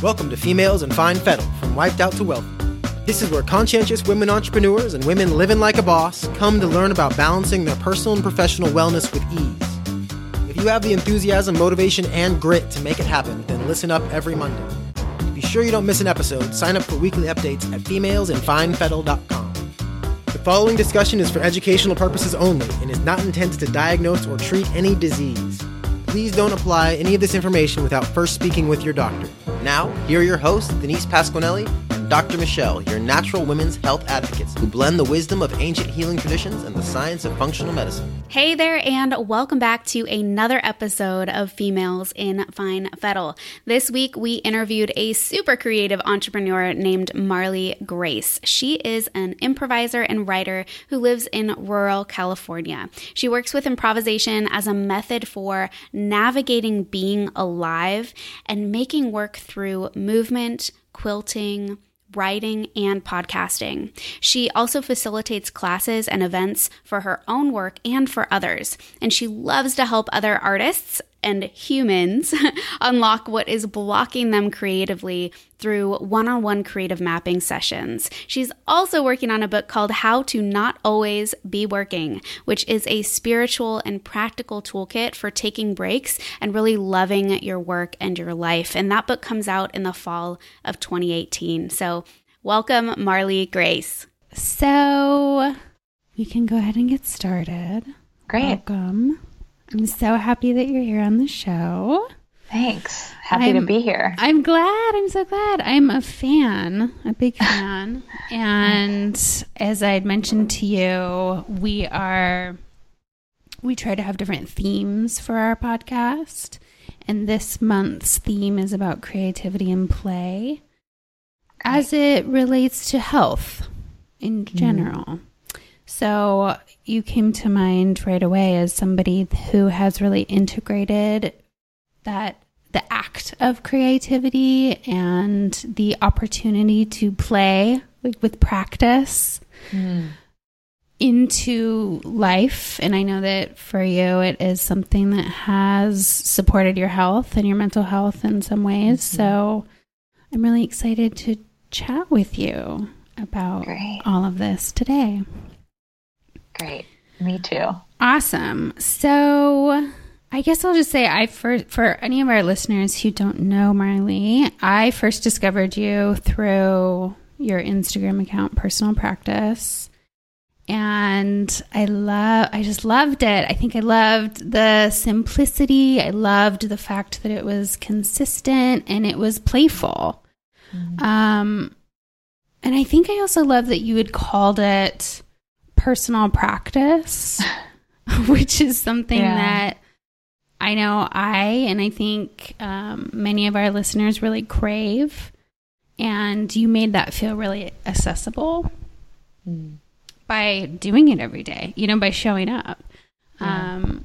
Welcome to Females in Fine Fettle, from wiped out to wealthy. This is where conscientious women entrepreneurs and women living like a boss come to learn about balancing their personal and professional wellness with ease. If you have the enthusiasm, motivation, and grit to make it happen, then listen up every Monday. To be sure you don't miss an episode, sign up for weekly updates at femalesinfinefettle.com. The following discussion is for educational purposes only and is not intended to diagnose or treat any disease. Please don't apply any of this information without first speaking with your doctor. Now, here are your hosts, Denise Pasquinelli Dr. Michelle, your natural women's health advocates who blend the wisdom of ancient healing traditions and the science of functional medicine. Hey there, and welcome back to another episode of Females in Fine Fettle. This week, we interviewed a super creative entrepreneur named Marlee Grace. She is an improviser and writer who lives in rural California. She works with improvisation as a method for navigating being alive and making work through movement, quilting, writing, and podcasting. She also facilitates classes and events for her own work and for others. And she loves to help other artists and humans unlock what is blocking them creatively through one on one creative mapping sessions. She's also working on a book called How to Not Always Be Working, which is a spiritual and practical toolkit for taking breaks and really loving your work and your life. And that book comes out in the fall of 2018. So, welcome, Marlee Grace. So, we can go ahead and get started. Great. Welcome. I'm so happy that you're here on the show. Thanks. Happy I'm, to be here. I'm glad. I'm so glad. I'm a fan, a big fan. and as I had mentioned to you, we are we try to have different themes for our podcast. And this month's theme is about creativity and play as it relates to health in general. Mm. So you came to mind right away as somebody who has really integrated that the act of creativity and the opportunity to play like, with practice mm. into life. And I know that for you, it is something that has supported your health and your mental health in some ways. Mm-hmm. So I'm really excited to chat with you about Great. all of this today. Great. Me too. Awesome. So I guess I'll just say I for for any of our listeners who don't know Marlee, I first discovered you through your Instagram account, Personal Practice. And I love I just loved it. I think I loved the simplicity. I loved the fact that it was consistent and it was playful. Mm-hmm. Um and I think I also love that you had called it personal practice, which is something yeah. that I know I and I think um, many of our listeners really crave. And you made that feel really accessible mm. by doing it every day, you know, by showing up. Yeah. Um,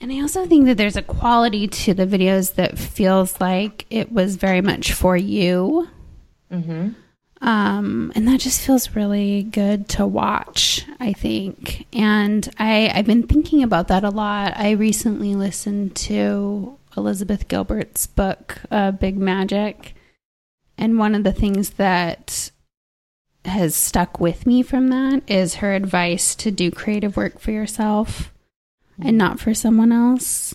and I also think that there's a quality to the videos that feels like it was very much for you. Mm-hmm. Um, and that just feels really good to watch, I think. And I, I've been thinking about that a lot. I recently listened to Elizabeth Gilbert's book, uh, Big Magic. And one of the things that has stuck with me from that is her advice to do creative work for yourself and not for someone else.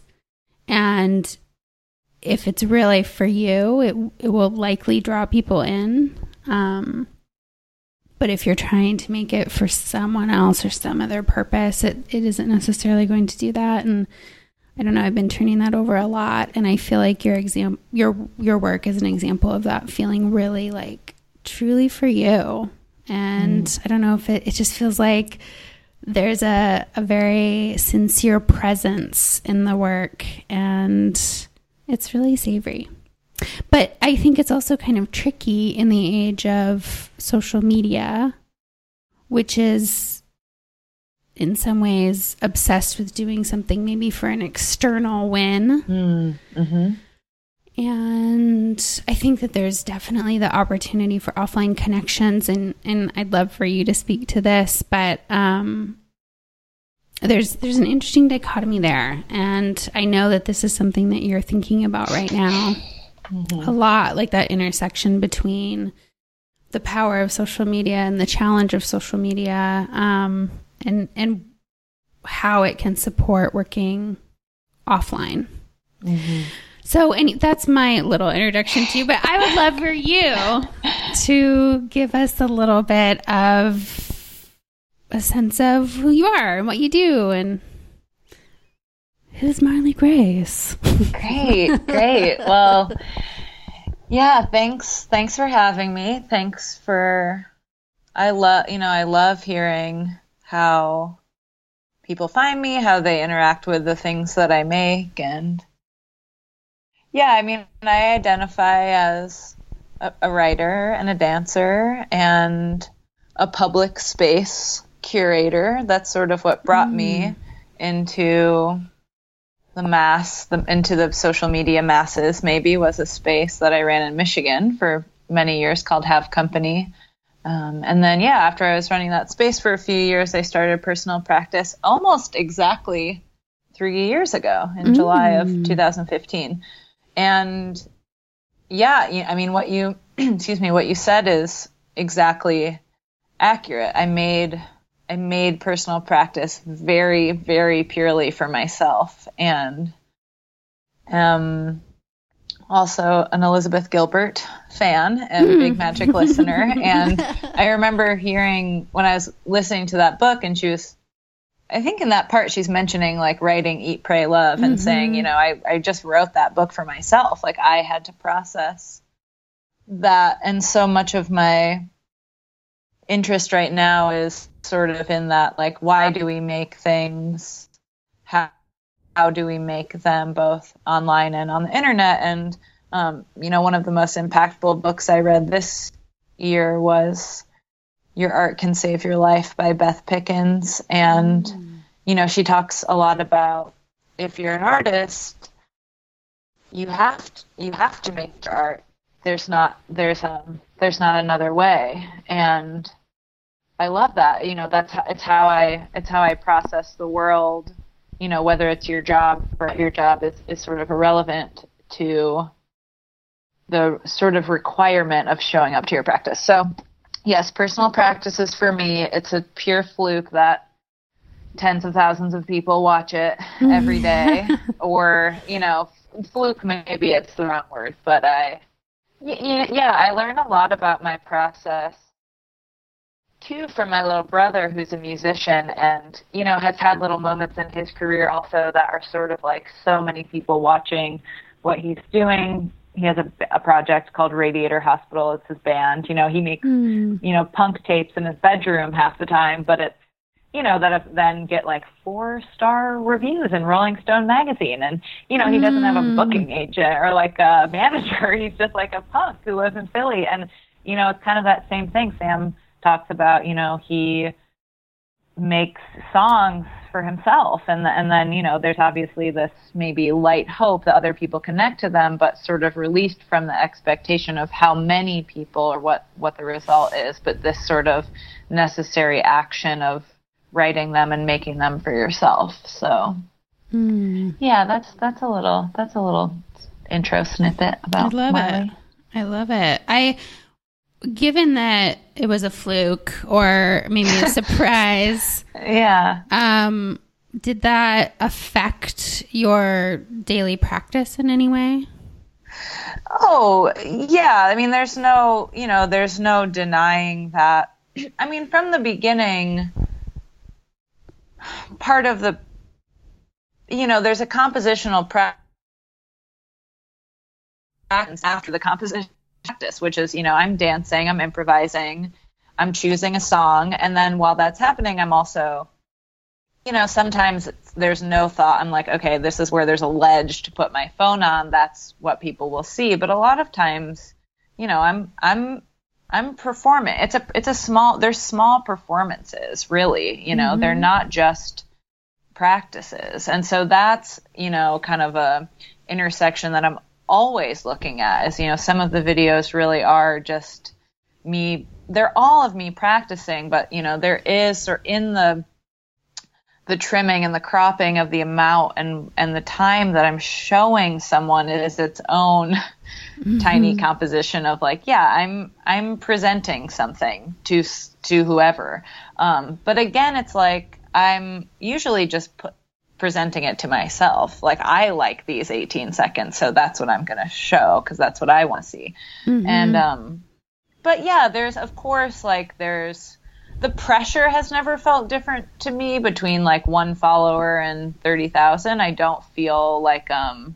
And if it's really for you, it, it will likely draw people in. Um, but if you're trying to make it for someone else or some other purpose, it, it isn't necessarily going to do that. And I don't know, I've been turning that over a lot. And I feel like your exam, your, your work is an example of that feeling really like truly for you. And mm. I don't know if it, it just feels like there's a, a very sincere presence in the work and it's really savory. But I think it's also kind of tricky in the age of social media, which is in some ways obsessed with doing something maybe for an external win. Mm, mm-hmm. And I think that there's definitely the opportunity for offline connections, and, and I'd love for you to speak to this, but um, there's there's an interesting dichotomy there, and I know that this is something that you're thinking about right now. A lot like that intersection between the power of social media and the challenge of social media um, and and how it can support working offline. So any, that's my little introduction to you but i would love for you to give us a little bit of a sense of who you are and what you do and who's marlee grace Great, great. Well, yeah, thanks. Thanks for having me. Thanks for I love, you know, I love hearing how people find me, how they interact with the things that I make and yeah, I mean, I identify as a, a writer and a dancer and a public space curator. That's sort of what brought me mm. into the mass, the, into the social media masses, maybe was a space that I ran in Michigan for many years called Have Company. Um, and then, yeah, after I was running that space for a few years, I started personal practice almost exactly three years ago in July of 2015. And yeah, I mean, what you, excuse me, what you said is exactly accurate. I made I made personal practice very, very purely for myself, and um, also an Elizabeth Gilbert fan and big magic listener. And I remember hearing when I was listening to that book, and she was, I think in that part she's mentioning like writing Eat, Pray, Love, and saying, you know, I I just wrote that book for myself. Like I had to process that, and so much of my interest right now is sort of in that like why do we make things? How how do we make them both online and on the internet? And um, you know one of the most impactful books i read this year was your art can save your life by beth pickens. And you know she talks a lot about if you're an artist you have to, you have to make your art. There's not there's um there's not another way. And I love that. You know, that's it's how I it's how I process the world. You know, whether it's your job or your job is is sort of irrelevant to the sort of requirement of showing up to your practice. So, yes, personal practices for me, it's a pure fluke that tens of thousands of people watch it mm-hmm. every day or, you know, fluke maybe it's the wrong word, but I yeah, I learn a lot about my process too from my little brother who's a musician and you know has had little moments in his career also that are sort of like so many people watching what he's doing. He has a, a project called radiator hospital. It's his band. You know he makes hmm. you know punk tapes in his bedroom half the time but it's you know that then get like four star reviews in rolling stone magazine. And you know he doesn't have a hmm. booking agent or like a manager. He's just like a punk who lives in philly. And you know it's kind of that same thing. Sam talks about you know he makes songs for himself. And and then you know there's obviously this maybe light hope that other people connect to them but sort of released from the expectation of how many people or what what the result is. But this sort of necessary action of writing them and making them for yourself. So hmm. yeah that's that's a little that's a little intro snippet about I love it. I love it. I, given that it was a fluke or maybe a surprise, yeah um, did that affect your daily practice in any way? Oh, yeah. I mean, there's no, you know, there's no denying that. I mean, from the beginning, part of the, you know, there's a compositional practice after the composition practice, which is, you know, I'm dancing, I'm improvising, I'm choosing a song. And then while that's happening, I'm also, you know, sometimes it's, there's no thought. I'm like, okay, this is where there's a ledge to put my phone on. That's what people will see. But a lot of times, you know, I'm I'm I'm performing. It's a it's a small. There's small performances, really. You know, they're mm-hmm. not just practices, and so that's you know kind of a intersection that I'm always looking at. Is you know, some of the videos really are just me. They're all of me practicing, but you know, there is or in the the trimming and the cropping of the amount and and the time that I'm showing someone is its own mm-hmm. tiny composition of like, yeah, I'm I'm presenting something to to whoever. Um, but again, it's like I'm usually just put, presenting it to myself. Like I like these 18 seconds, so that's what I'm going to show because that's what I want to see. Mm-hmm. And um, but yeah, there's of course like there's the pressure has never felt different to me between like one follower and 30,000. I don't feel like um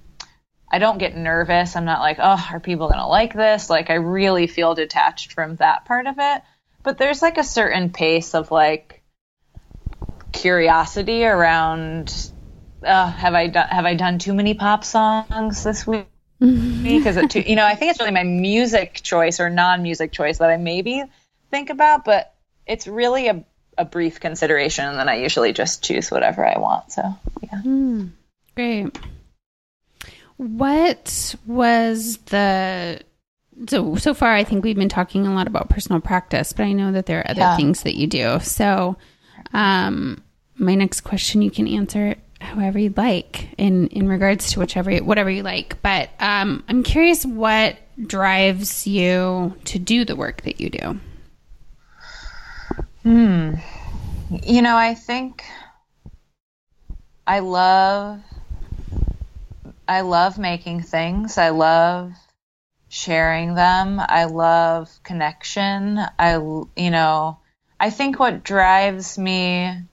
I don't get nervous. I'm not like, "Oh, are people going to like this?" Like I really feel detached from that part of it. But there's like a certain pace of like curiosity around uh, have I done have I done too many pop songs this week? Because it too, you know, I think it's really my music choice or non-music choice that I maybe think about, but it's really a, a brief consideration, and then I usually just choose whatever I want. So yeah, mm, great. What was the so so far? I think we've been talking a lot about personal practice, but I know that there are other yeah. things that you do. So, um, my next question you can answer however you'd like in in regards to whichever whatever you like. But um, I'm curious what drives you to do the work that you do. Hmm. You know, I think I love I love making things. I love sharing them. I love connection. I you know, I think what drives me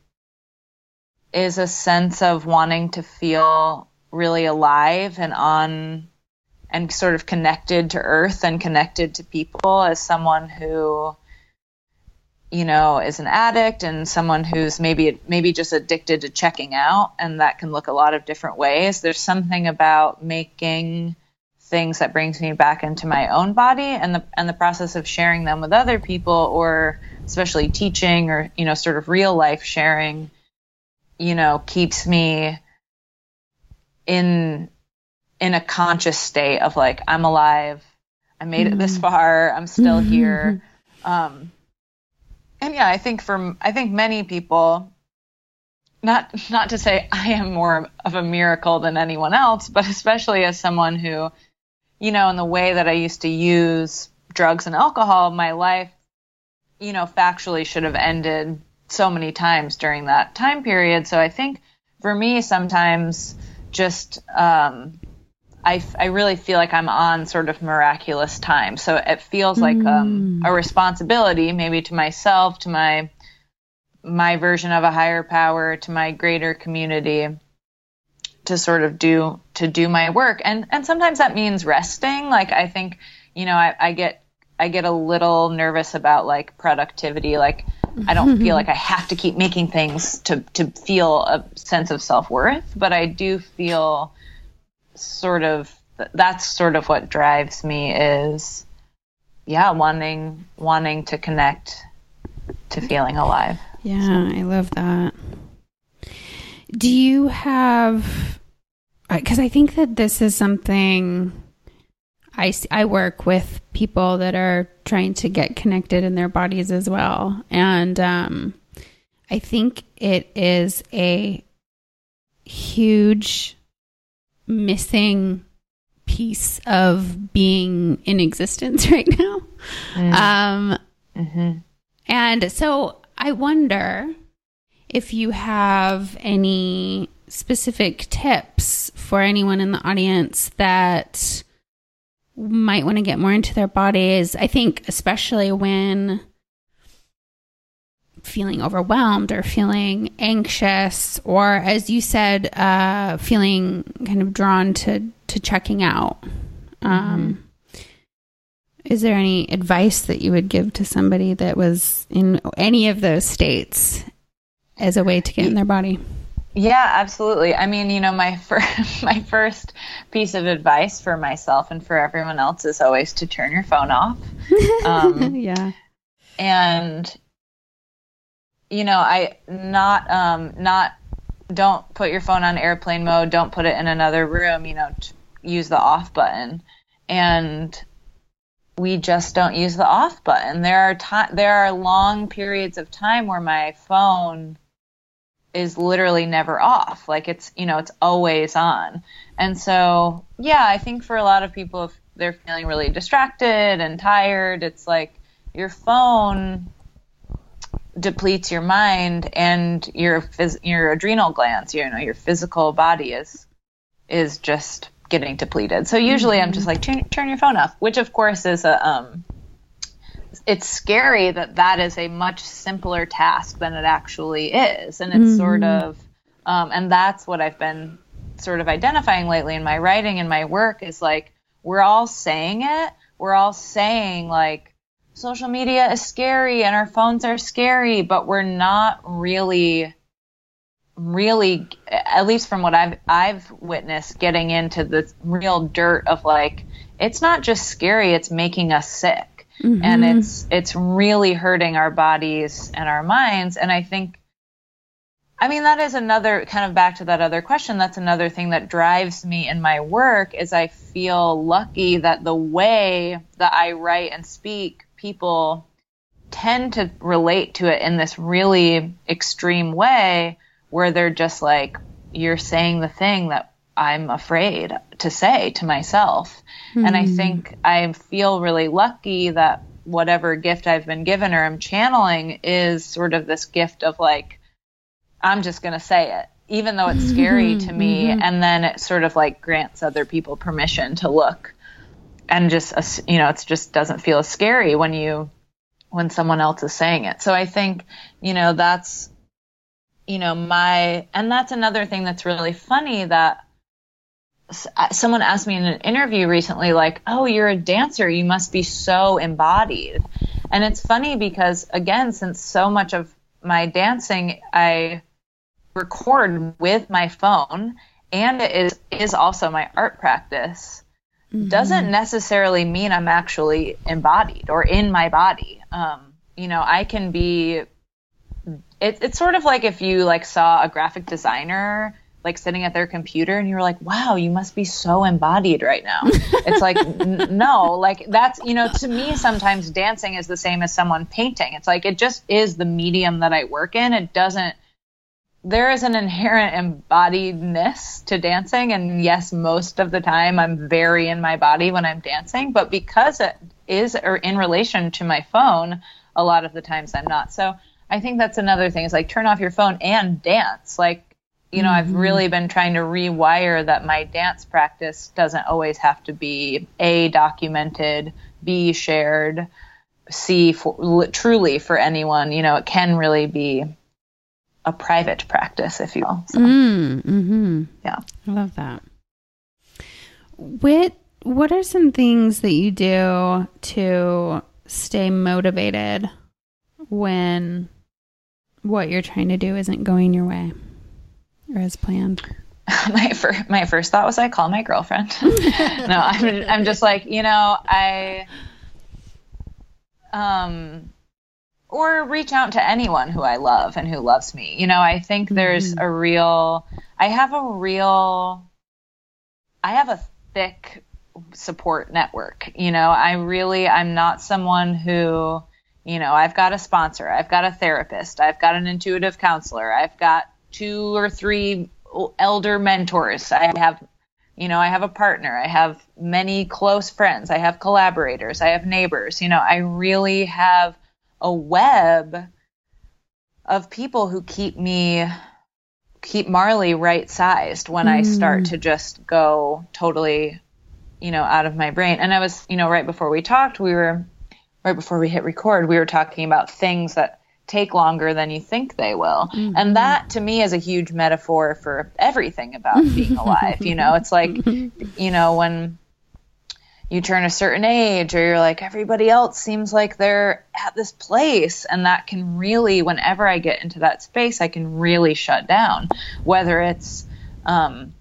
is a sense of wanting to feel really alive and on and sort of connected to earth and connected to people as someone who you know, is an addict and someone who's maybe maybe just addicted to checking out, and that can look a lot of different ways. There's something about making things that brings me back into my own body, and the and the process of sharing them with other people, or especially teaching, or you know, sort of real life sharing, you know, keeps me in in a conscious state of like I'm alive, I made mm-hmm. it this mm-hmm. far, I'm still mm-hmm. here. Um, and yeah, I think for I think many people, not not to say I am more of a miracle than anyone else, but especially as someone who, you know, in the way that I used to use drugs and alcohol, my life, you know, factually should have ended so many times during that time period. So I think for me, sometimes just um, I, I really feel like I'm on sort of miraculous time. So it feels like um, mm. a responsibility, maybe to myself, to my my version of a higher power, to my greater community, to sort of do to do my work. And and sometimes that means resting. Like I think, you know, I, I get I get a little nervous about like productivity. Like I don't feel like I have to keep making things to to feel a sense of self worth, but I do feel sort of that's sort of what drives me is yeah wanting wanting to connect to feeling alive yeah so. i love that do you have because i think that this is something I, I work with people that are trying to get connected in their bodies as well and um, i think it is a huge missing piece of being in existence right now. Mm. Um, mm-hmm. And so I wonder if you have any specific tips for anyone in the audience that might want to get more into their bodies. I think, especially when feeling overwhelmed or feeling anxious or as you said uh, feeling kind of drawn to to checking out um, mm-hmm. is there any advice that you would give to somebody that was in any of those states as a way to get in their body yeah absolutely i mean you know my first my first piece of advice for myself and for everyone else is always to turn your phone off um, yeah and you know, I not um not don't put your phone on airplane mode. Don't put it in another room. You know, use the off button, and we just don't use the off button. There are time there are long periods of time where my phone is literally never off. Like it's you know it's always on. And so yeah, I think for a lot of people, if they're feeling really distracted and tired, it's like your phone depletes your mind and your phys- your adrenal glands, you know, your physical body is is just getting depleted. So usually mm-hmm. I'm just like turn, turn your phone off, which of course is a um it's scary that that is a much simpler task than it actually is. And it's mm-hmm. sort of um, and that's what i've been sort of identifying lately in my writing and my work is like we're all saying it. We're all saying like social media is scary and our phones are scary but we're not really really at least from what I've I've witnessed getting into the real dirt of like it's not just scary it's making us sick Mm-hmm. And it's it's really hurting our bodies and our minds. And I think I mean that is another kind of back to that other question. That's another thing that drives me in my work is I feel lucky that the way that I write and speak, people tend to relate to it in this really extreme way where they're just like, you're saying the thing that I'm afraid to say to myself. Mm-hmm. And I hmm. think I feel really lucky that whatever gift I've been given or I'm channeling is sort of this gift of like, I'm just going to say it, even though it's scary mm-hmm. to me. Mm-hmm. And then it sort of like grants other people permission to look and just, you know, it just doesn't feel as scary when you, when someone else is saying it. So I think, you know, that's, you know, my, and that's another thing that's really funny that someone asked me in an interview recently, like, oh, you're a dancer. You must be so embodied. And it's funny because, again, since so much of my dancing I record with my phone and it is, is also my art practice, mm-hmm. doesn't necessarily mean I'm actually embodied or in my body. Um, you know, I can be. It, it's sort of like if you like saw a graphic designer like sitting at their computer and you're like, wow, you must be so embodied right now. it's like, n- no, like that's, you know, to me, sometimes dancing is the same as someone painting. It's like, it just is the medium that I work in. It doesn't, there is an inherent embodiedness to dancing. And yes, most of the time I'm very in my body when I'm dancing, but because it is or in relation to my phone, a lot of the times I'm not. So I think that's another thing is like turn off your phone and dance. Like, you know, mm-hmm. I've really been trying to rewire that my dance practice doesn't always have to be A, documented, B, shared, C, for, truly for anyone. You know, it can really be a private practice, if you will. So, mm, mm-hmm. Yeah. I love that. What, what are some things that you do to stay motivated when what you're trying to do isn't going your way? Or as planned? my first my first thought was I call my girlfriend. no, I'm I'm just like you know I um or reach out to anyone who I love and who loves me. You know, I think there's mm-hmm. a real I have a real I have a thick support network. You know, I really I'm not someone who you know, I've got a sponsor, I've got a therapist, I've got an intuitive counselor, I've got two or three elder mentors. I have, you know, I have a partner. I have many close friends. I have collaborators. I have neighbors. You know, I really have a web of people who keep me keep Marlee right sized when mm. I start to just go totally, you know, out of my brain. And I was, you know, right before we talked, we were right before we hit record, we were talking about things that take longer than you think they will. Mm-hmm. And that to me is a huge metaphor for everything about being alive. you know, it's like, you know, when you turn a certain age or you're like everybody else seems like they're at this place and that can really whenever i get into that space i can really shut down whether it's um,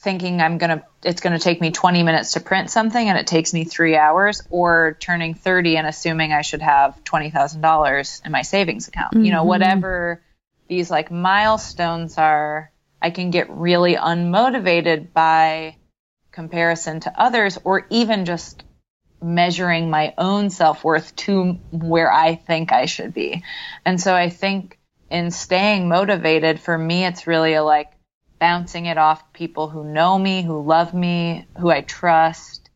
thinking I'm going to, it's going to take me 20 minutes to print something and it takes me three hours, or turning 30 and assuming I should have $20,000 in my savings account. Mm-hmm. You know, mm-hmm. whatever these like milestones are, I can get really unmotivated by comparison to others or even just measuring my own self worth to where I think I should be. And so I think in staying motivated, for me, it's really a like, bouncing it off people who know me, who love me, who I trust,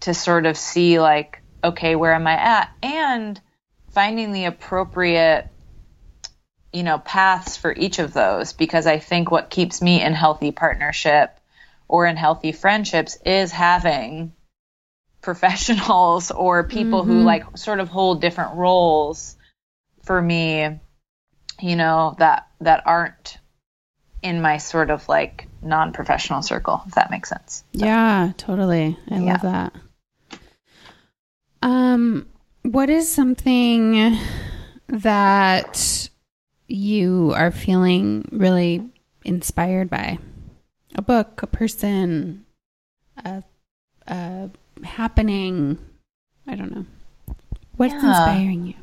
to sort of see like, okay, where am I at? And finding the appropriate you know paths for each of those because i think what keeps me in healthy partnership or in healthy friendships is having professionals or people mm-hmm. who like sort of hold different roles for me you know that that aren't in my sort of like non-professional circle if that makes sense so, yeah totally i yeah. love that um what is something that you are feeling really inspired by? A book, a person, a, a happening. I don't know. What's yeah. inspiring you?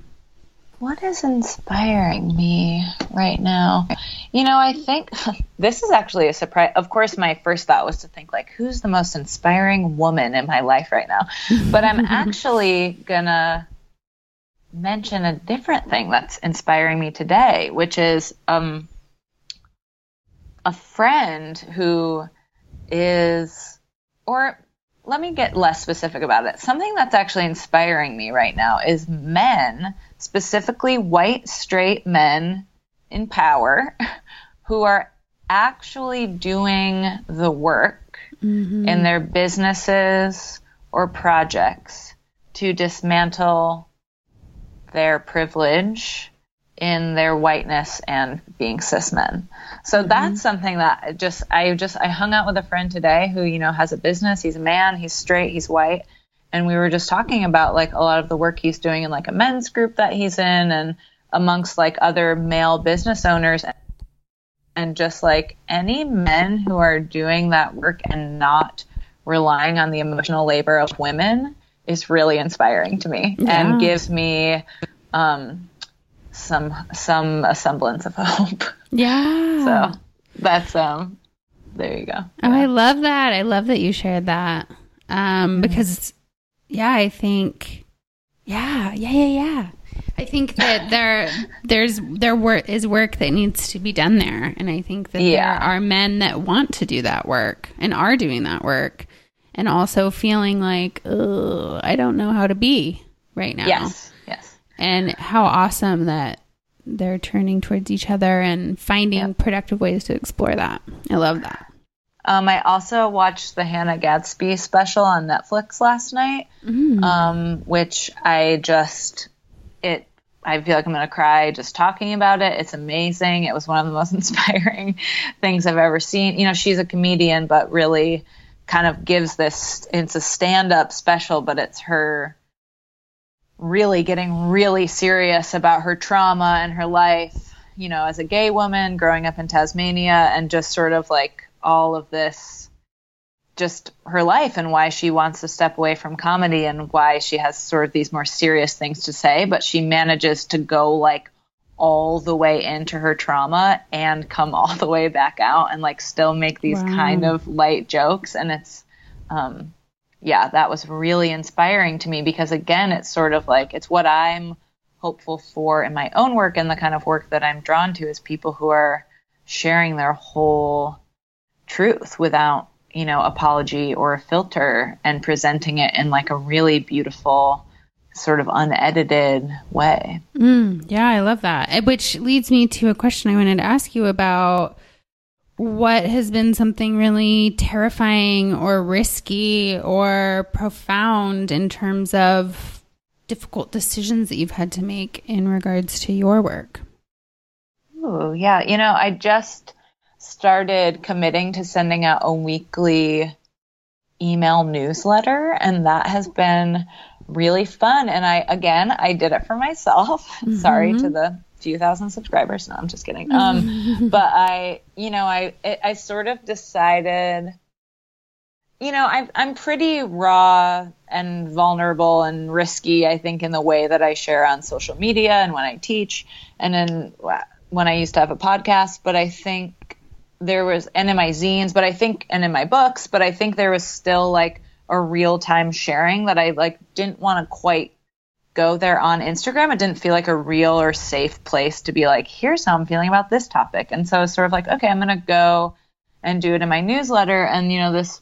What is inspiring me right now? You know, I think this is actually a surprise. Of course, my first thought was to think, like, who's the most inspiring woman in my life right now? But I'm actually gonna mention a different thing that's inspiring me today, which is um, a friend who is, or let me get less specific about it. Something that's actually inspiring me right now is men, specifically white, straight men in power, who are actually doing the work mm-hmm. in their businesses or projects to dismantle their privilege in their whiteness and being cis men. So mm-hmm. that's something that just I just I hung out with a friend today who you know has a business. He's a man. He's straight. He's white. And we were just talking about like a lot of the work he's doing in like a men's group that he's in and amongst like other male business owners and just like any men who are doing that work and not relying on the emotional labor of women is really inspiring to me yeah. and gives me um, some some a semblance of hope. Yeah. so that's um there you go. Oh, I love that. I love that you shared that. Um mm-hmm. because yeah, I think yeah, yeah, yeah, yeah. I think that there there's there work is work that needs to be done there and I think that yeah. there are men that want to do that work and are doing that work and also feeling like, oh, I don't know how to be right now. Yes. And how awesome that they're turning towards each other and finding yep. productive ways to explore that. I love that. Um, I also watched the Hannah Gadsby special on Netflix last night, mm. um, which I just it. I feel like I'm going to cry just talking about it. It's amazing. It was one of the most inspiring things I've ever seen. You know, she's a comedian, but really kind of gives this it's a stand up special but it's her really getting really serious about her trauma and her life you know as a gay woman growing up in Tasmania and just sort of like all of this just her life and why she wants to step away from comedy and why she has sort of these more serious things to say but she manages to go like all the way into her trauma and come all the way back out and like still make these wow. kind of light jokes and it's um yeah that was really inspiring to me because again it's sort of like it's what i'm hopeful for in my own work and the kind of work that i'm drawn to is people who are sharing their whole truth without you know apology or a filter and presenting it in like a really beautiful sort of unedited way. Mm, yeah, I love that. Which leads me to a question I wanted to ask you about what has been something really terrifying or risky or profound in terms of difficult decisions that you've had to make in regards to your work? Oh, yeah. You know, I just started committing to sending out a weekly email newsletter, and that has been really fun. And I, again, I did it for myself. Mm-hmm. Sorry to the few thousand subscribers. No, I'm just kidding. Um, but I, you know, I, I sort of decided, you know, I'm, I'm pretty raw and vulnerable and risky, I think, in the way that I share on social media and when I teach and then when I used to have a podcast. But I think there was, and in my zines, but I think, and in my books, but I think there was still like, a real time sharing that I like didn't want to quite go there on Instagram. It didn't feel like a real or safe place to be like, here's how I'm feeling about this topic. And so I was sort of like, okay, I'm going to go and do it in my newsletter. And, you know, this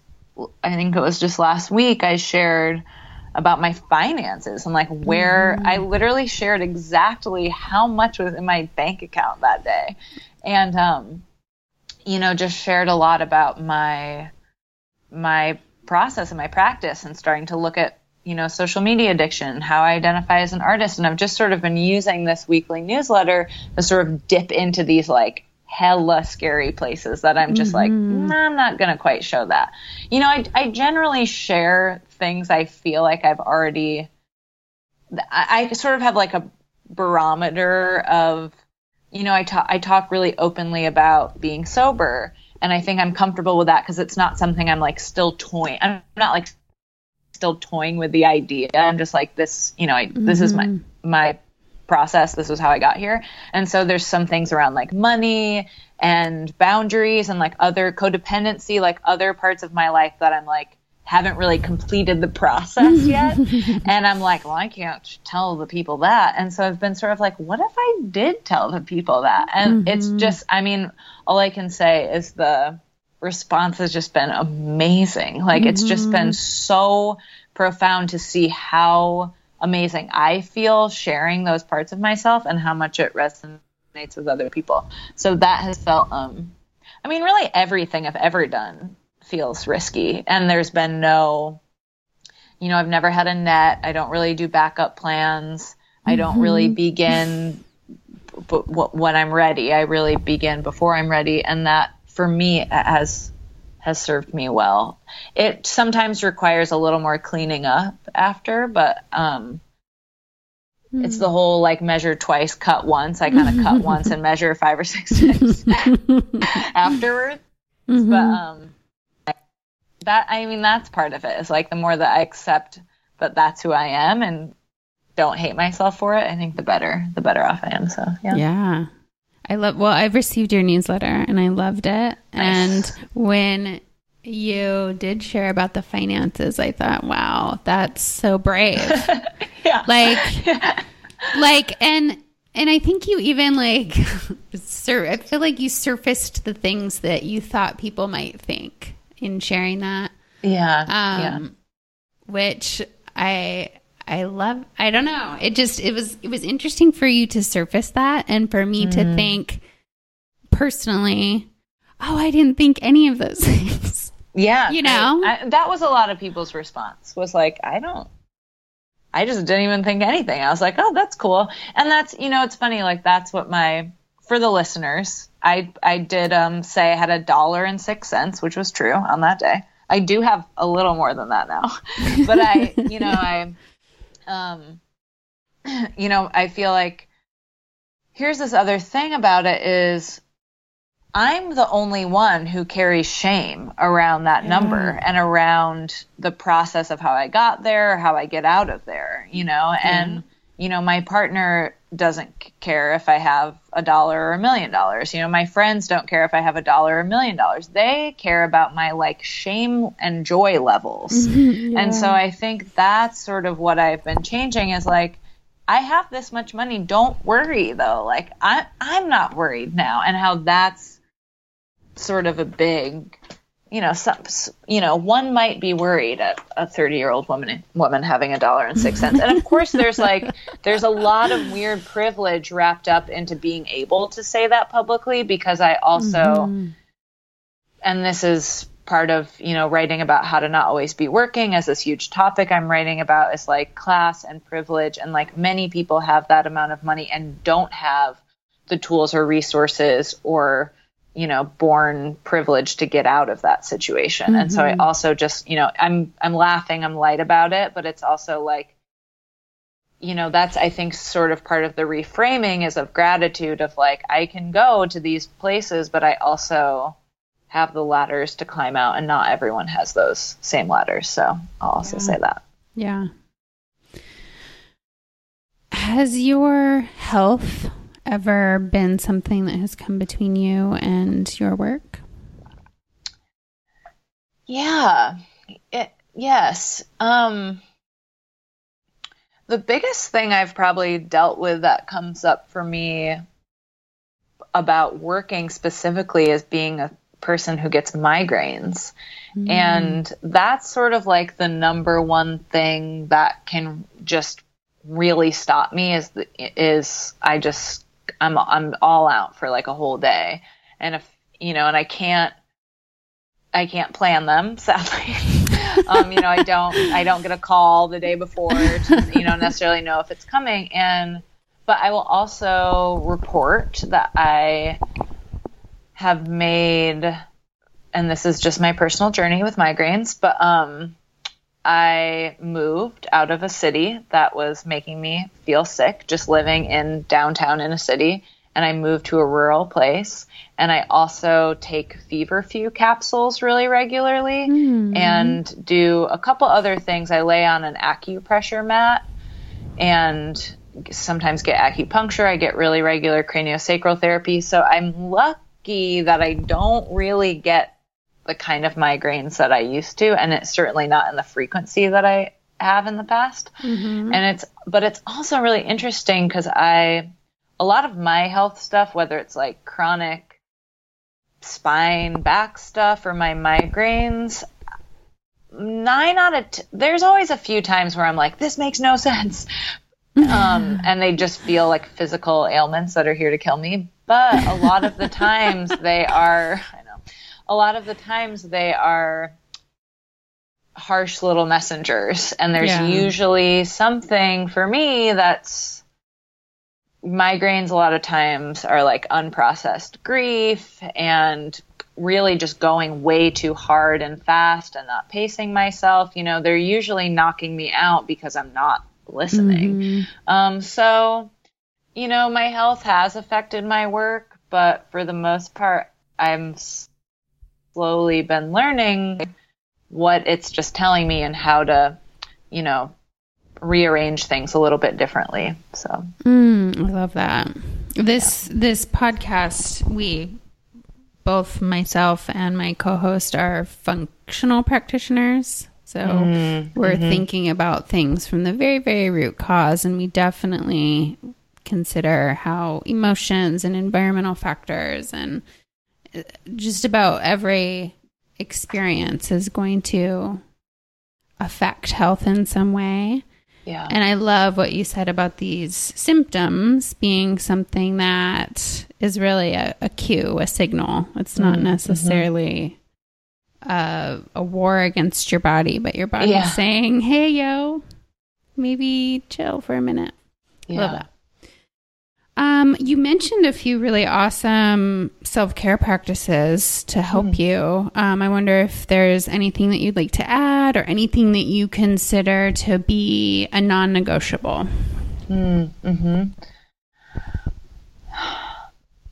I think it was just last week, I shared about my finances and like where mm-hmm. I literally shared exactly how much was in my bank account that day. And, um, you know, just shared a lot about my, my process and my practice and starting to look at, you know, social media addiction, how I identify as an artist. And I've just sort of been using this weekly newsletter to sort of dip into these like hella scary places that I'm just mm-hmm. like, nah, I'm not going to quite show that. You know, I, I generally share things I feel like I've already, I, I sort of have like a barometer of, you know, I talk, I talk really openly about being sober. And I think I'm comfortable with that because it's not something I'm like still toying. I'm not like still toying with the idea. I'm just like this, you know, I, mm-hmm. this is my, mm-hmm. my process. This was how I got here. And so there's some things around like money and boundaries and like other codependency, like other parts of my life that I'm like, haven't really completed the process yet. and I'm like, well, I can't tell the people that. And so I've been sort of like, what if I did tell the people that? And mm-hmm. it's just, I mean, all I can say is the response has just been amazing. Like, mm-hmm. it's just been mm-hmm. so profound to see how amazing I feel sharing those parts of myself and how much it resonates with other people. So that has felt, um, I mean, really everything I've ever done feels risky. And there's been no, you know, I've never had a net. I don't really do backup plans. Mm-hmm. I don't really mm-hmm. begin but when I'm ready. I really begin before I'm ready. And that for me has has served me well. It sometimes requires a little more cleaning up after, but um, mm. it's the whole like measure twice, cut once. I kind of cut once and measure five or six times afterwards. Mm-hmm. But um, that I mean that's part of it. it. Is like the more that I accept that that's who I am and don't hate myself for it, I think the better the better off I am. So yeah. Yeah. I love well, I've received your newsletter and I loved it. And when you did share about the finances, I thought, wow, that's so brave. yeah. Like yeah. like and and I think you even like sur- I feel like you surfaced the things that you thought people might think in sharing that. Yeah. Um yeah. which I I love I don't know. It just it was it was interesting for you to surface that and for me mm. to think personally, oh, I didn't think any of those things. Yeah. You know. I, I, that was a lot of people's response. Was like, I don't I just didn't even think anything. I was like, "Oh, that's cool." And that's, you know, it's funny like that's what my for the listeners, I I did um say I had a dollar and 6 cents, which was true on that day. I do have a little more than that now. but I, you know, I um, you know, I feel like here's this other thing about it is I'm the only one who carries shame around that yeah. number and around the process of how I got there, how I get out of there, you know, yeah. and you know, my partner doesn't care if I have a dollar or a million dollars. You know, my friends don't care if I have a dollar or a million dollars. They care about my like shame and joy levels. yeah. And so I think that's sort of what I've been changing is like I have this much money. Don't worry though. Like I I'm not worried now and how that's sort of a big you know, some, you know, one might be worried at a 30 year old woman woman having a dollar and six cents. And of course, there's like there's a lot of weird privilege wrapped up into being able to say that publicly because I also, mm-hmm. and this is part of you know writing about how to not always be working as this huge topic I'm writing about is like class and privilege and like many people have that amount of money and don't have the tools or resources or you know born privileged to get out of that situation mm-hmm. and so i mm-hmm. also just you know i'm i'm laughing i'm light about it but it's also like you know that's i think sort of part of the reframing is of gratitude of like i can go to these places but i also have the ladders to climb out and not everyone has those same ladders so i'll also yeah. say that yeah has your health ever been something that has come between you and your work? Yeah. It, yes. Um, the biggest thing I've probably dealt with that comes up for me about working specifically as being a person who gets migraines. Mm. And that's sort of like the number one thing that can just really stop me is is I just I'm I'm all out for like a whole day. And if you know, and I can't I can't plan them, sadly. um, you know, I don't I don't get a call the day before to, you know, necessarily know if it's coming. And but I will also report that I have made and this is just my personal journey with migraines, but um I moved out of a city that was making me feel sick, just living in downtown in a city. And I moved to a rural place. And I also take feverfew capsules really regularly mm. and do a couple other things. I lay on an acupressure mat and sometimes get acupuncture. I get really regular craniosacral therapy. So I'm lucky that I don't really get the kind of migraines that I used to, and it's certainly not in the frequency that I have in the past. Mm-hmm. And it's, but it's also really interesting because I, a lot of my health stuff, whether it's like chronic spine, back stuff, or my migraines, nine out of, t- there's always a few times where I'm like, this makes no sense. um, and they just feel like physical ailments that are here to kill me. But a lot of the times they are, a lot of the times they are harsh little messengers and there's yeah. usually something for me that's migraines a lot of times are like unprocessed grief and really just going way too hard and fast and not pacing myself you know they're usually knocking me out because i'm not listening mm-hmm. um, so you know my health has affected my work but for the most part i'm slowly been learning what it's just telling me and how to, you know, rearrange things a little bit differently. So, mm, I love that. This yeah. this podcast, we both myself and my co-host are functional practitioners. So mm, we're mm-hmm. thinking about things from the very, very root cause, and we definitely consider how emotions and environmental factors and just about every experience is going to affect health in some way. Yeah. And I love what you said about these symptoms being something that is really a, a cue, a signal. It's not mm-hmm. necessarily a, a, war against your body, but your body yeah. saying, hey, yo, maybe chill for a minute. Yeah. Love that. Um, you mentioned a few really awesome self care practices to help mm. you. Um, I wonder if there's anything that you'd like to add or anything that you consider to be a non negotiable. Mm, hmm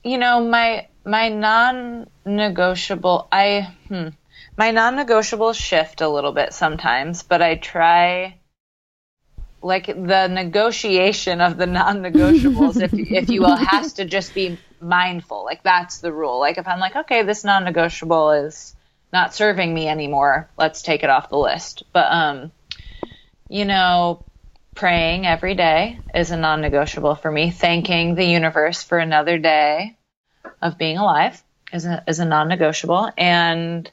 You know, my my non negotiable, I hmm, my non negotiable shift a little bit sometimes, but I try like the negotiation of the non-negotiables, if if you will, has to just be mindful. Like that's the rule. Like if I'm like, okay, this non-negotiable is not serving me anymore, let's take it off the list. But um, you know, praying every day is a non-negotiable for me. Thanking the universe for another day of being alive is a is a non-negotiable, and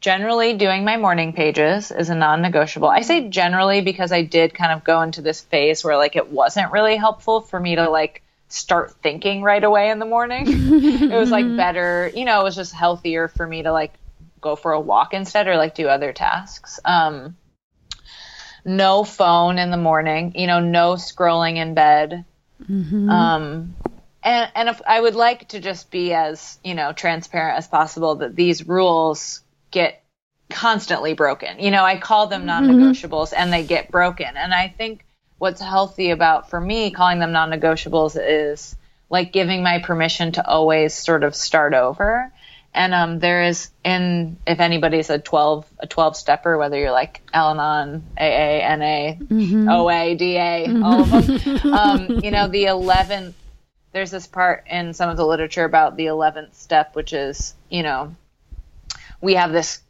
generally doing my morning pages is a non-negotiable. I say generally because I did kind of go into this phase where like it wasn't really helpful for me to like start thinking right away in the morning. it was like better, you know, it was just healthier for me to like go for a walk instead or like do other tasks. Um no phone in the morning, you know, no scrolling in bed. Mm-hmm. Um and and if I would like to just be as, you know, transparent as possible that these rules get constantly broken. You know, I call them mm-hmm. non-negotiables mm-hmm. and they get broken. And I think what's healthy about for me calling them non-negotiables is like giving my permission to always sort of start over. And um, there is in if anybody's a twelve a twelve stepper, whether you're like Al-Anon, AA, NA, mm-hmm. OA, DA, mm-hmm. all of them, um, you know, the eleventh. There's this part in some of the literature about the eleventh step, which is you know we have this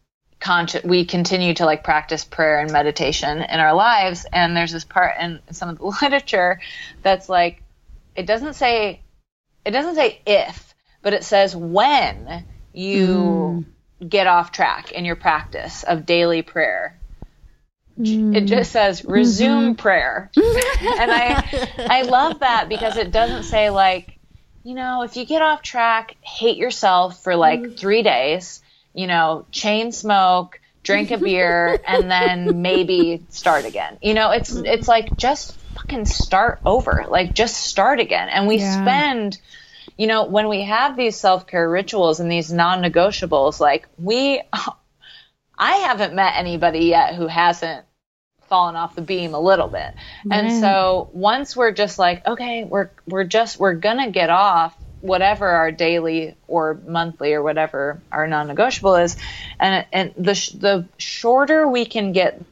conscious we continue to like practice prayer and meditation in our lives and there's this part in some of the literature that's like it doesn't say it doesn't say if but it says when you mm. get off track in your practice of daily prayer. Mm. It just says resume mm-hmm. prayer. and I I love that because it doesn't say like, you know, if you get off track, hate yourself for like mm. 3 days, you know, chain smoke, drink a beer and then maybe start again. You know, it's mm-hmm. it's like just fucking start over. Like just start again. And we yeah. spend you know, when we have these self-care rituals and these non-negotiables, like we I haven't met anybody yet who hasn't fallen off the beam a little bit. And so once we're just like, okay, we're we're just we're going to get off whatever our daily or monthly or whatever our non-negotiable is and and the the shorter we can get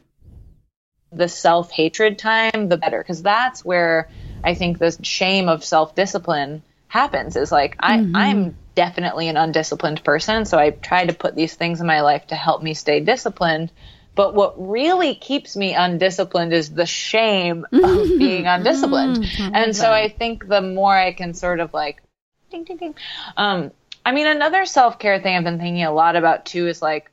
the self-hatred time the better because that's where i think the shame of self-discipline happens is like i mm-hmm. i'm definitely an undisciplined person so i try to put these things in my life to help me stay disciplined but what really keeps me undisciplined is the shame of being undisciplined. Mm-hmm. And so I think the more I can sort of like ding, ding, ding. Um, I mean, another self care thing I've been thinking a lot about too is like,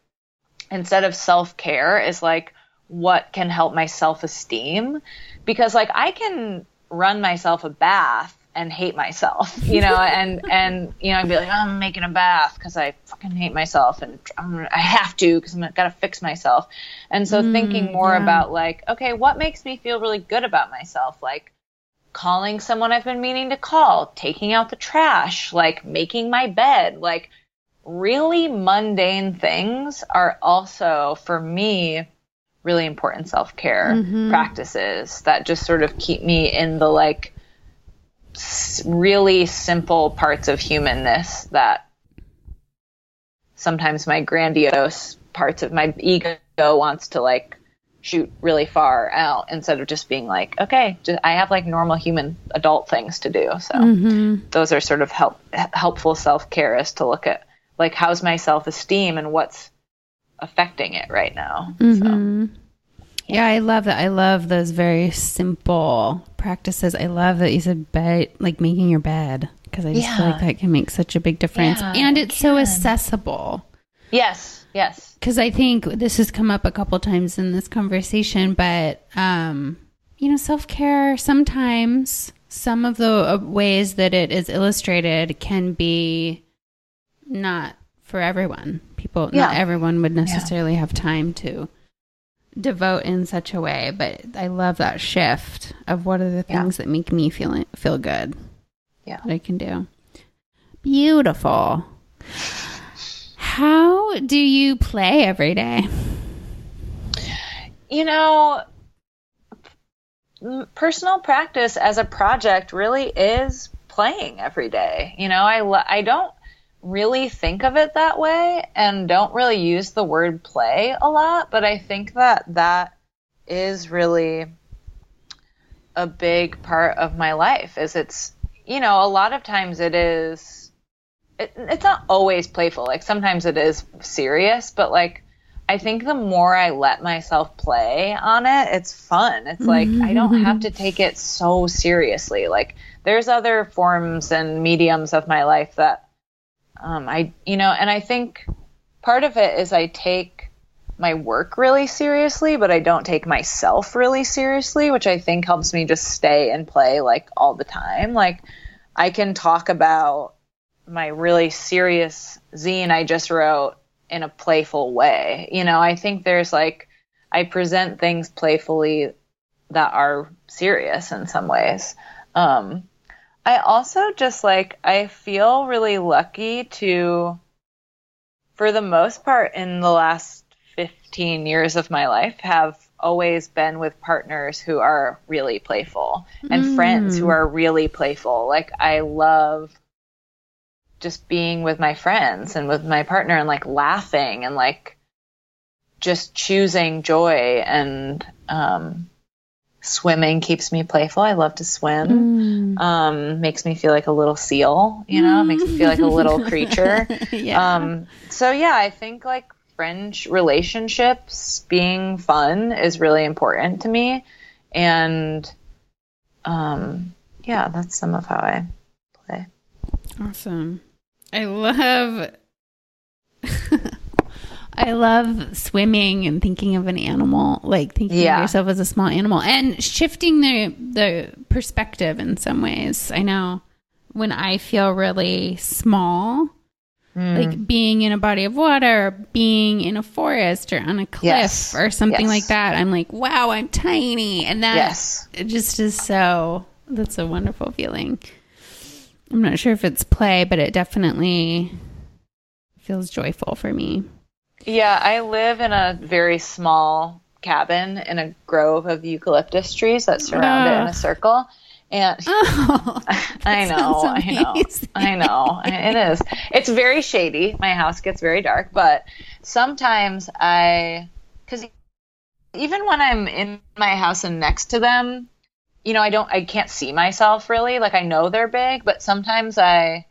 instead of self care, is like, what can help my self esteem? Because like, I can run myself a bath and hate myself, you know, and, and, you know, I'd be like, oh, I'm making a bath because I fucking hate myself and I'm, i have to because I'm got to fix myself. And so mm, thinking more yeah. about like, okay, what makes me feel really good about myself? Like, calling someone I've been meaning to call, taking out the trash, like making my bed, like really mundane things are also for me really important self-care mm-hmm. practices that just sort of keep me in the like really simple parts of humanness that sometimes my grandiose parts of my ego wants to like shoot really far out instead of just being like, okay, just, I have like normal human adult things to do. So mm-hmm. those are sort of help helpful self care is to look at like how's my self esteem and what's affecting it right now. Mm-hmm. So. Yeah, I love that. I love those very simple practices. I love that you said bed, like making your bed, because I just yeah. feel like that can make such a big difference. Yeah, and it's it so accessible. Yes, yes because I think this has come up a couple times in this conversation, but um, you know, self care sometimes some of the uh, ways that it is illustrated can be not for everyone. People, yeah. not everyone would necessarily yeah. have time to devote in such a way. But I love that shift of what are the things yeah. that make me feel feel good. Yeah, that I can do. Beautiful. How do you play every day? You know, personal practice as a project really is playing every day. You know, I I don't really think of it that way and don't really use the word play a lot, but I think that that is really a big part of my life is it's you know, a lot of times it is it, it's not always playful. Like sometimes it is serious, but like I think the more I let myself play on it, it's fun. It's like mm-hmm. I don't have to take it so seriously. Like there's other forms and mediums of my life that um, I, you know, and I think part of it is I take my work really seriously, but I don't take myself really seriously, which I think helps me just stay and play like all the time. Like I can talk about my really serious zine I just wrote in a playful way. You know, I think there's like I present things playfully that are serious in some ways. Um, I also just like I feel really lucky to for the most part in the last 15 years of my life have always been with partners who are really playful and mm. friends who are really playful. Like I love just being with my friends and with my partner and like laughing and like just choosing joy and um, swimming keeps me playful. I love to swim. Mm. Um, makes me feel like a little seal, you know, mm. makes me feel like a little creature. yeah. Um, so yeah, I think like friend relationships being fun is really important to me. And um, yeah, that's some of how I play. Awesome. I love I love swimming and thinking of an animal, like thinking Yeah. of yourself as a small animal and shifting the the perspective in some ways. I know when I feel really small, Mm. like being in a body of water, being in a forest or on a cliff Yes. or something Yes. like that, I'm like, wow, I'm tiny. And that Yes. it just is so that's a wonderful feeling. I'm not sure if it's play, but it definitely feels joyful for me. Yeah, I live in a very small cabin in a grove of eucalyptus trees that surround it in a ah. circle. And Oh, I know, I know. I know. It is. It's very shady. My house gets very dark, but sometimes I, because even when I'm in my house and next to them, you know, I don't, I can't see myself really. Like I know they're big, but sometimes I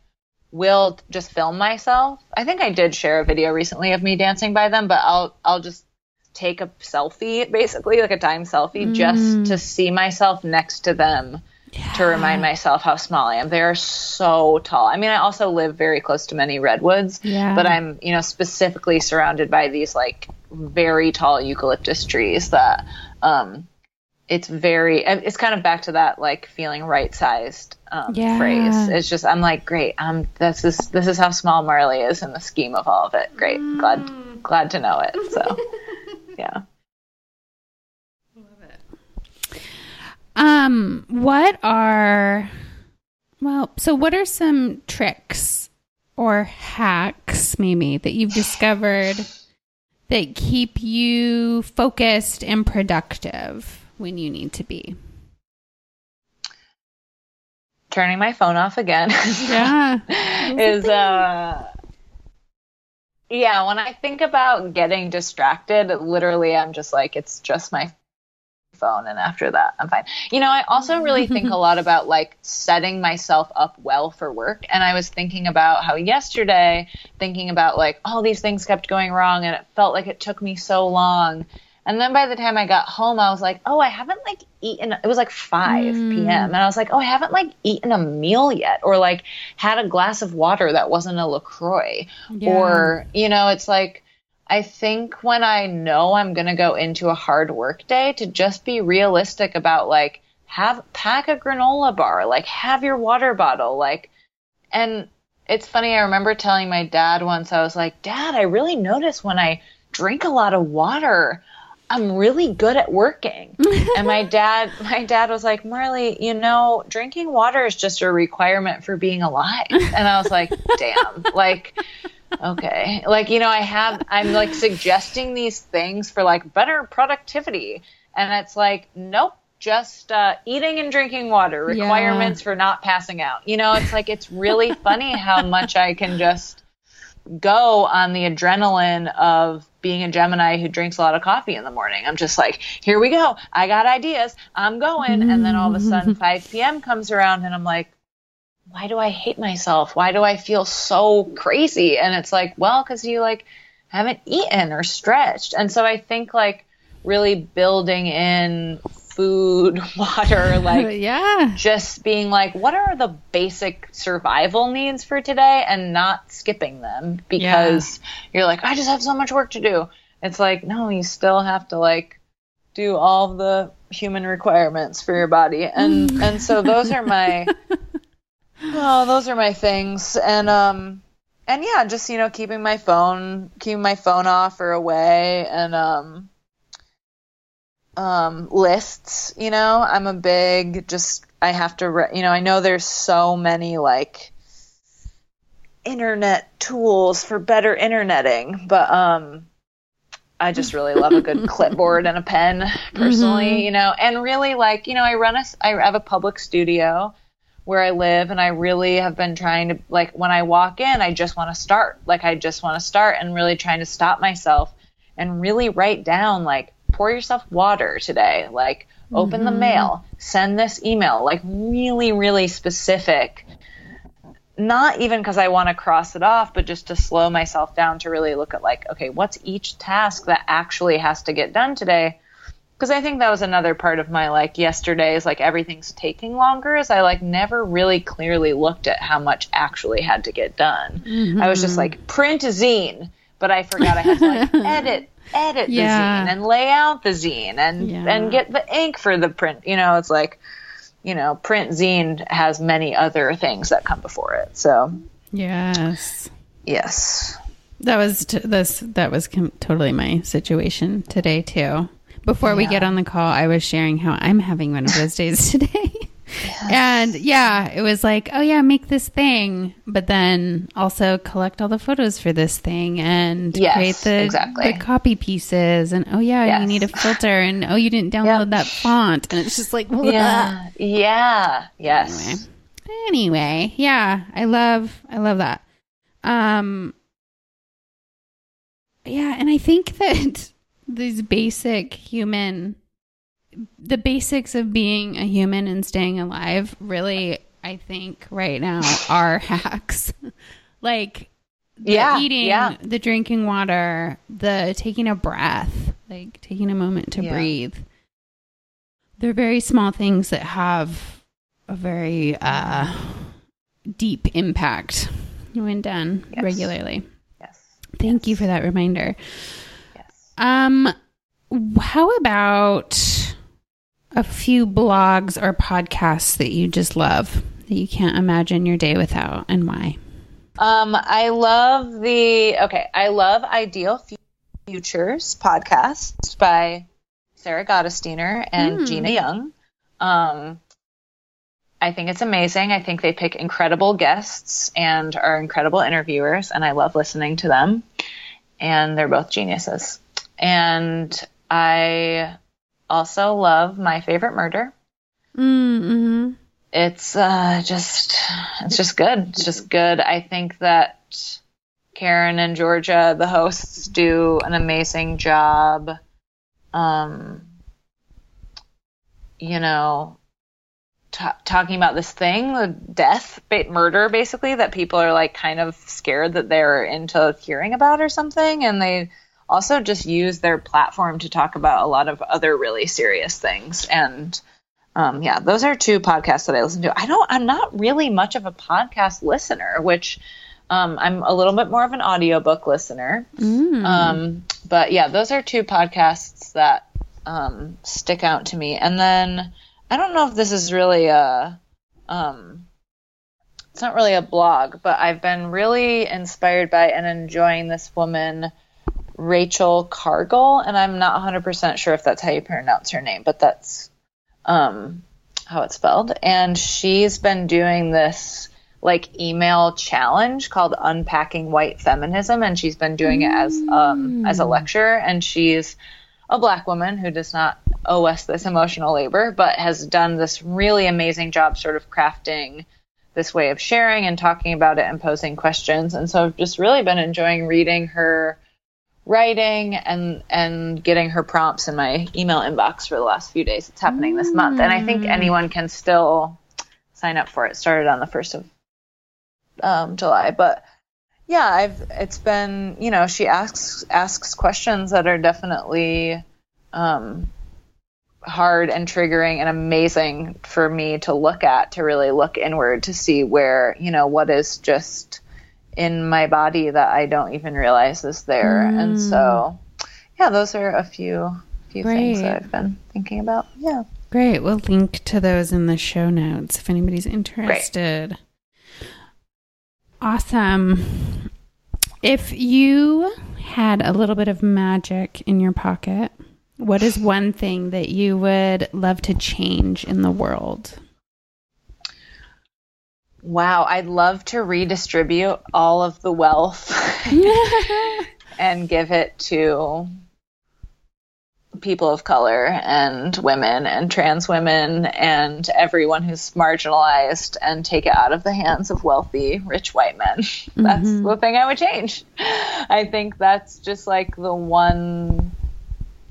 will just film myself. I think I did share a video recently of me dancing by them, but I'll, I'll just take a selfie, basically like a time selfie, just to see myself next to them to remind myself how small I am. They are so tall. I mean, I also live very close to many redwoods, Yeah. but I'm, you know, specifically surrounded by these like very tall eucalyptus trees that, um, it's very, it's kind of back to that like feeling right sized um, Yeah. phrase. It's just, I'm like, great. Um, this is, this is how small Marlee is in the scheme of all of it. Great. Glad, glad to know it. So, yeah. Love it. Um, what are well, so what are some tricks or hacks maybe that you've discovered that keep you focused and productive when you need to be? Turning my phone off again. Yeah. is uh yeah when i think about getting distracted literally i'm just like it's just my phone and after that i'm fine you know i also really think a lot about like setting myself up well for work and i was thinking about how yesterday thinking about like all these things kept going wrong and it felt like it took me so long and then by the time i got home i was like oh i haven't like eaten it was like 5 hmm. p.m and i was like oh i haven't like eaten a meal yet or like had a glass of water that wasn't a lacroix Yeah. or you know it's like i think when i know i'm going to go into a hard work day to just be realistic about like have pack a granola bar like have your water bottle like and it's funny i remember telling my dad once i was like dad i really notice when i drink a lot of water i'm really good at working. And my dad my dad was like marlee you know drinking water is just a requirement for being alive. And i was like damn like okay. Like you know i have i'm like suggesting these things for like better productivity. And it's like nope just uh, eating and drinking water Yeah. requirements for not passing out. You know it's like it's really funny how much i can just go on the adrenaline of being a Gemini who drinks a lot of coffee in the morning. I'm just like, here we go. I got ideas. I'm going. And then all of a sudden mm-hmm. 5 p.m. comes around and I'm like, why do I hate myself? Why do I feel so crazy? And it's like, well, because you like haven't eaten or stretched. And so I think like really building in food, water, like yeah. just being like, what are the basic survival needs for today and not skipping them because you're like, I just have so much work to do. It's like, no, you still have to like do all the human requirements for your body. And and so those are my oh, those are my things. And um and yeah, just you know, keeping my phone keeping my phone off or away and um um, lists. You know, I'm a big just. I have to. Re- you know, I know there's so many like internet tools for better interneting, but um, I just really love a good clipboard and a pen personally. You know, and really like you know, I run a I have a public studio where I live and I really have been trying to like when I walk in I just want to start like I just want to start and really trying to stop myself and really write down like pour yourself water today. Like open the mm-hmm. mail. Send this email. Like really really specific. Not even because I want to cross it off but just to slow myself down to really look at like okay what's each task that actually has to get done today? Because I think that was another part of my like yesterday is like everything's taking longer is I like never really clearly looked at how much actually had to get done. I was just mm-hmm. like print a zine. but I forgot I had to like edit edit Yeah. the zine and lay out the zine and Yeah. and get the ink for the print. You know, it's like you know, print zine has many other things that come before it. So Yes. yes, That was t- this. That was com- totally my situation today too. Before we get on the call, I was sharing how I'm having one of those days today. And yeah, it was like, oh yeah, make this thing, but then also collect all the photos for this thing and Yes, create the, exactly. the copy pieces. And oh yeah, you need a filter. And oh, you didn't download Yep. that font. And it's just like, blah. yeah, yeah, yes, Anyway, yeah, I love I love that. Um yeah, and I think that these basic human the basics of being a human and staying alive really I think right now are hacks. like the Yeah, eating, yeah. the drinking water, the taking a breath, like taking a moment to Yeah. breathe. They're very small things that have a very uh, deep impact when done Yes. regularly. yes, Thank you for that reminder. yes. Um, how about a few blogs or podcasts that you just love that you can't imagine your day without, and why? Um, I love the okay. I love Ideal Futures podcast by Sarah Gottesdiener and Hmm. Gina Young. Um, I think it's amazing. I think they pick incredible guests and are incredible interviewers, and I love listening to them. And they're both geniuses. And I also love My Favorite Murder Mm-hmm. it's uh, just it's just good. It's just good. I think that Karen and Georgia, the hosts, do an amazing job. Um, you know, ta talking about this thing, the death, ba- murder, basically that people are like kind of scared that they're into hearing about or something, and they also just use their platform to talk about a lot of other really serious things and um, yeah, those are two podcasts that I listen to. I don't, I'm not really much of a podcast listener, which um, I'm a little bit more of an audiobook listener. Mm. Um, but yeah, those are two podcasts that um, stick out to me. And then I don't know if this is really a, um, it's not really a blog, but I've been really inspired by and enjoying this woman, Rachel Cargle, and I'm not 100% sure if that's how you pronounce her name, but that's um, how it's spelled. And she's been doing this like email challenge called Unpacking White Feminism, and she's been doing it as um, as a lecture. And she's a black woman who does not owe us this emotional labor, but has done this really amazing job sort of crafting this way of sharing and talking about it and posing questions. And so I've just really been enjoying reading her writing and and getting her prompts in my email inbox for the last few days. It's happening this month, and I think anyone can still sign up for it. Started on the first of um, July, but yeah, I've it's been you know she asks asks questions that are definitely um, hard and triggering and amazing for me to look at to really look inward to see where you know what is just in my body that I don't even realize is there. And mm. so, yeah, those are a few few things that I've been thinking about. Yeah. Great. We'll link to those in the show notes if anybody's interested. Great. Awesome. If you had a little bit of magic in your pocket, what is one thing that you would love to change in the world? Wow, I'd love to redistribute all of the wealth and give it to people of color and women and trans women and everyone who's marginalized and take it out of the hands of wealthy rich white men. That's mm-hmm. the thing I would change. I think that's just like the one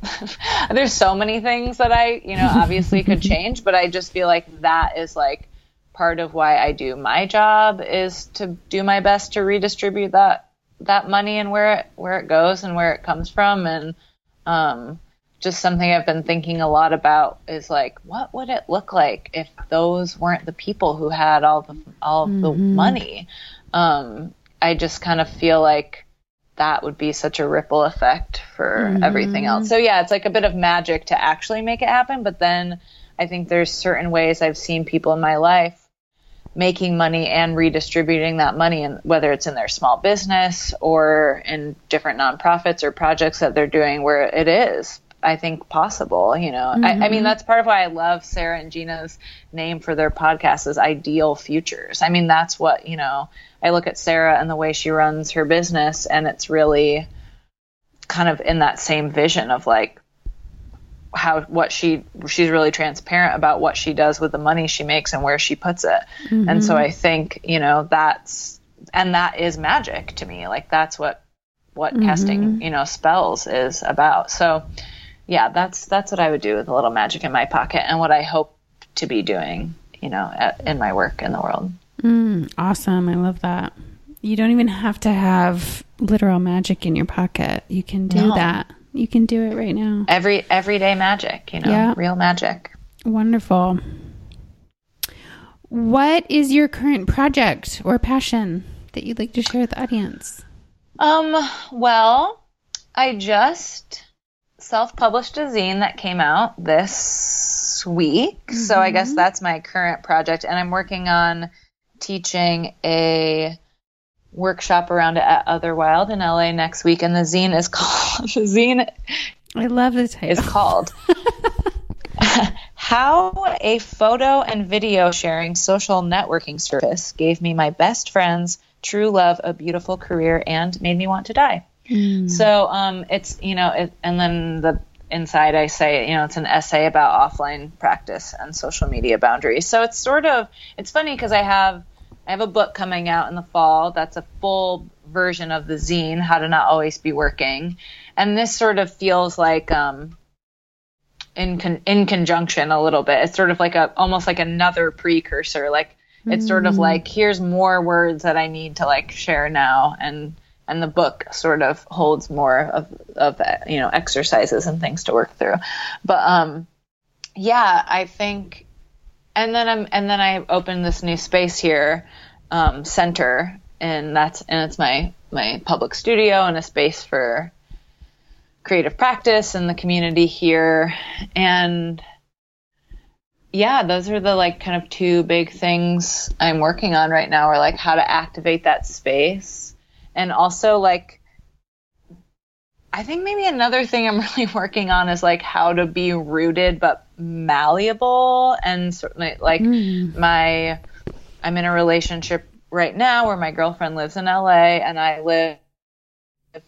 there's so many things that I, you know, obviously could change, but I just feel like that is like part of why I do my job is to do my best to redistribute that that money and where it where it goes and where it comes from and um just something I've been thinking a lot about is like what would it look like if those weren't the people who had all the all of the money um I just kind of feel like that would be such a ripple effect for mm-hmm. everything else. So yeah, it's like a bit of magic to actually make it happen, but then I think there's certain ways I've seen people in my life making money and redistributing that money and whether it's in their small business or in different nonprofits or projects that they're doing where it is I think possible. You know, mm-hmm. I, I, mean mm-hmm. that's part of why I love Sarah and Gina's name for their podcast is Ideal Futures. I mean that's what you know. I look at Sarah and the way she runs her business, and it's really kind of in that same vision of like how what she she's really transparent about what she does with the money she makes and where she puts it. Mm-hmm. And so I think you know that's and that is magic to me. Like that's what what mm-hmm. casting you know spells is about. So yeah, that's that's what I would do with a little magic in my pocket, and what I hope to be doing, you know, at, in my work in the world. Mm, awesome! I love that. You don't even have to have literal magic in your pocket. You can do no. that. You can do it right now. Every everyday magic, you know, yeah. real magic. Wonderful. What is your current project or passion that you'd like to share with the audience? Um, well, I just self-published a zine that came out this week. Mm-hmm. So I guess mm-hmm. that's my current project and I'm working on teaching a workshop around it at Otherwild in LA next week and the zine is called the zine I love the title. is called How a photo and video sharing social networking service gave me my best friends, true love, a beautiful career and made me want to die. Mm. So um, it's you know, it, and then the inside I say you know it's an essay about offline practice and social media boundaries. So it's sort of it's funny because I have I have a book coming out in the fall that's a full version of the zine, How to Not Always Be Working, and this sort of feels like um, in con- in conjunction a little bit. It's sort of like a almost like another precursor. Like it's mm. sort of mm. like here's more words that I need to like share now and and the book sort of holds more of of you know exercises and things to work through but um yeah i think and then i'm and then i opened this new space here um, center and that's and it's my my public studio and a space for creative practice and the community here. And yeah those are the like kind of two big things i'm working on right now are like how to activate that space. And also like I think maybe another thing I'm really working on is like how to be rooted but malleable and certainly like mm. my I'm in a relationship right now where my girlfriend lives in LA and I live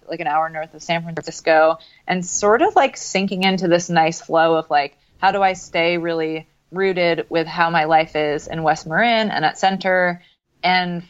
like an hour north of San Francisco and sort of like sinking into this nice flow of like how do I stay really rooted with how my life is in West Marin and at Center and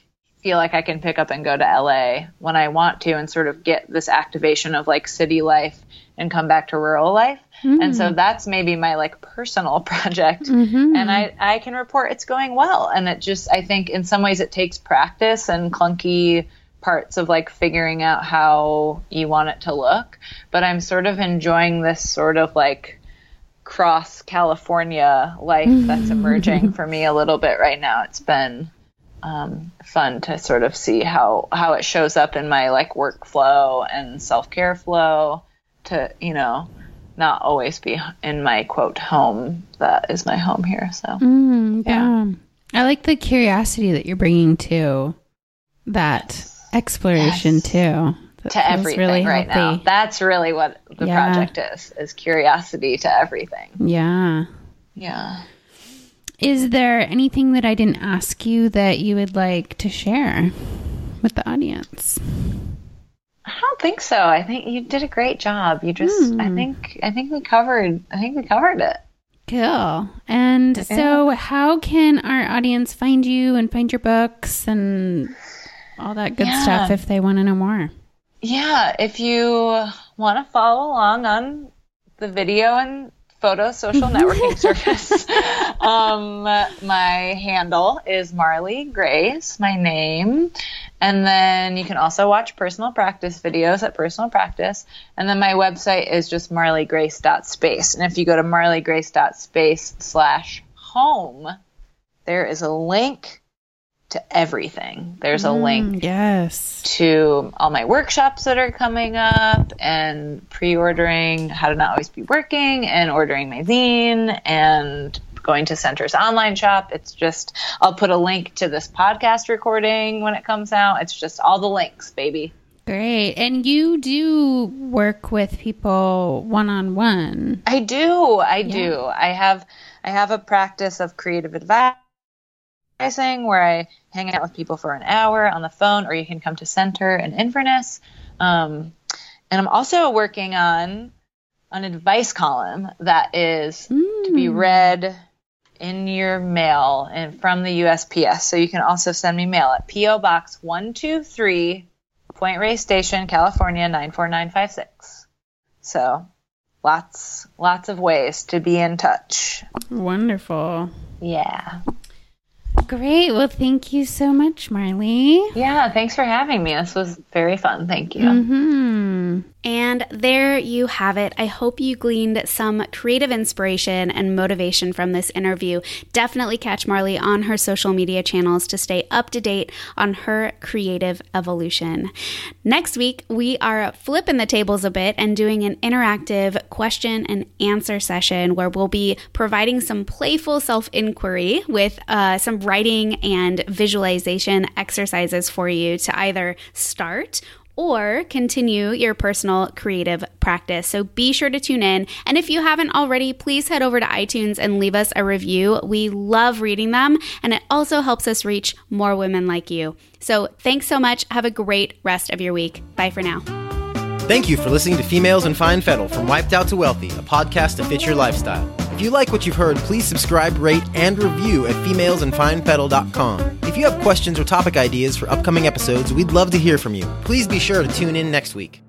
feel like I can pick up and go to LA when I want to and sort of get this activation of like city life and come back to rural life. Mm-hmm. And so that's maybe my like personal project. Mm-hmm. And I, I can report it's going well. And it just, I think in some ways it takes practice and clunky parts of like figuring out how you want it to look. But I'm sort of enjoying this sort of like cross California life that's emerging for me a little bit right now. It's been um, fun to sort of see how how it shows up in my like workflow and self care flow. To you know, not always be in my quote home that is my home here. So mm, yeah. yeah. I like the curiosity that you're bringing to that exploration yes. too. That to everything really right healthy. now. That's really what the yeah. project is: is curiosity to everything. Yeah. Yeah. Is there anything that I didn't ask you that you would like to share with the audience? I don't think so. I think you did a great job. You just mm. I hmm. think I think we covered I think we covered it. Cool. And yeah. so how can our audience find you and find your books and all that good yeah. stuff if they want to know more? Yeah, if you want to follow along on the video and photo social networking service. um, my handle is Marlee Grace, my name. And then you can also watch personal practice videos at Personal Practice. And then my website is just marleegrace.space. And if you go to marleegrace.space slash home, there is a link to everything. There's a link mm, Yes. to all my workshops that are coming up and pre-ordering how to not always be working and ordering my zine and going to center's online shop it's just i'll put a link to this podcast recording when it comes out it's just all the links baby Great. And you do work with people one on one. i do i do i have i have a practice of creative advising where i hang out with people for an hour on the phone or you can come to center in inverness um, and i'm also working on an advice column that is to be read in your mail and from the USPS. So you can also send me mail at PO Box 123 Point Reyes Station, California 94956. So lots lots of ways to be in touch. Wonderful. Yeah. Great. Well, thank you so much, Marlee. Yeah, thanks for having me. This was very fun. Thank you. Hmm. And there you have it. I hope you gleaned some creative inspiration and motivation from this interview. Definitely catch Marlee on her social media channels to stay up to date on her creative evolution. Next week, we are flipping the tables a bit and doing an interactive question and answer session where we'll be providing some playful self inquiry with uh, some writing and visualization exercises for you to either start or continue your personal creative practice. So be sure to tune in. And if you haven't already, please head over to iTunes and leave us a review. We love reading them, and it also helps us reach more women like you. So thanks so much. Have a great rest of your week. Bye for now. Thank you for listening to Females in Fine Fettle from Wiped Out to Wealthy, a podcast to fit your lifestyle. If you like what you've heard, please subscribe, rate, and review at femalesinfinefettle.com. If you have questions or topic ideas for upcoming episodes, we'd love to hear from you. Please be sure to tune in next week.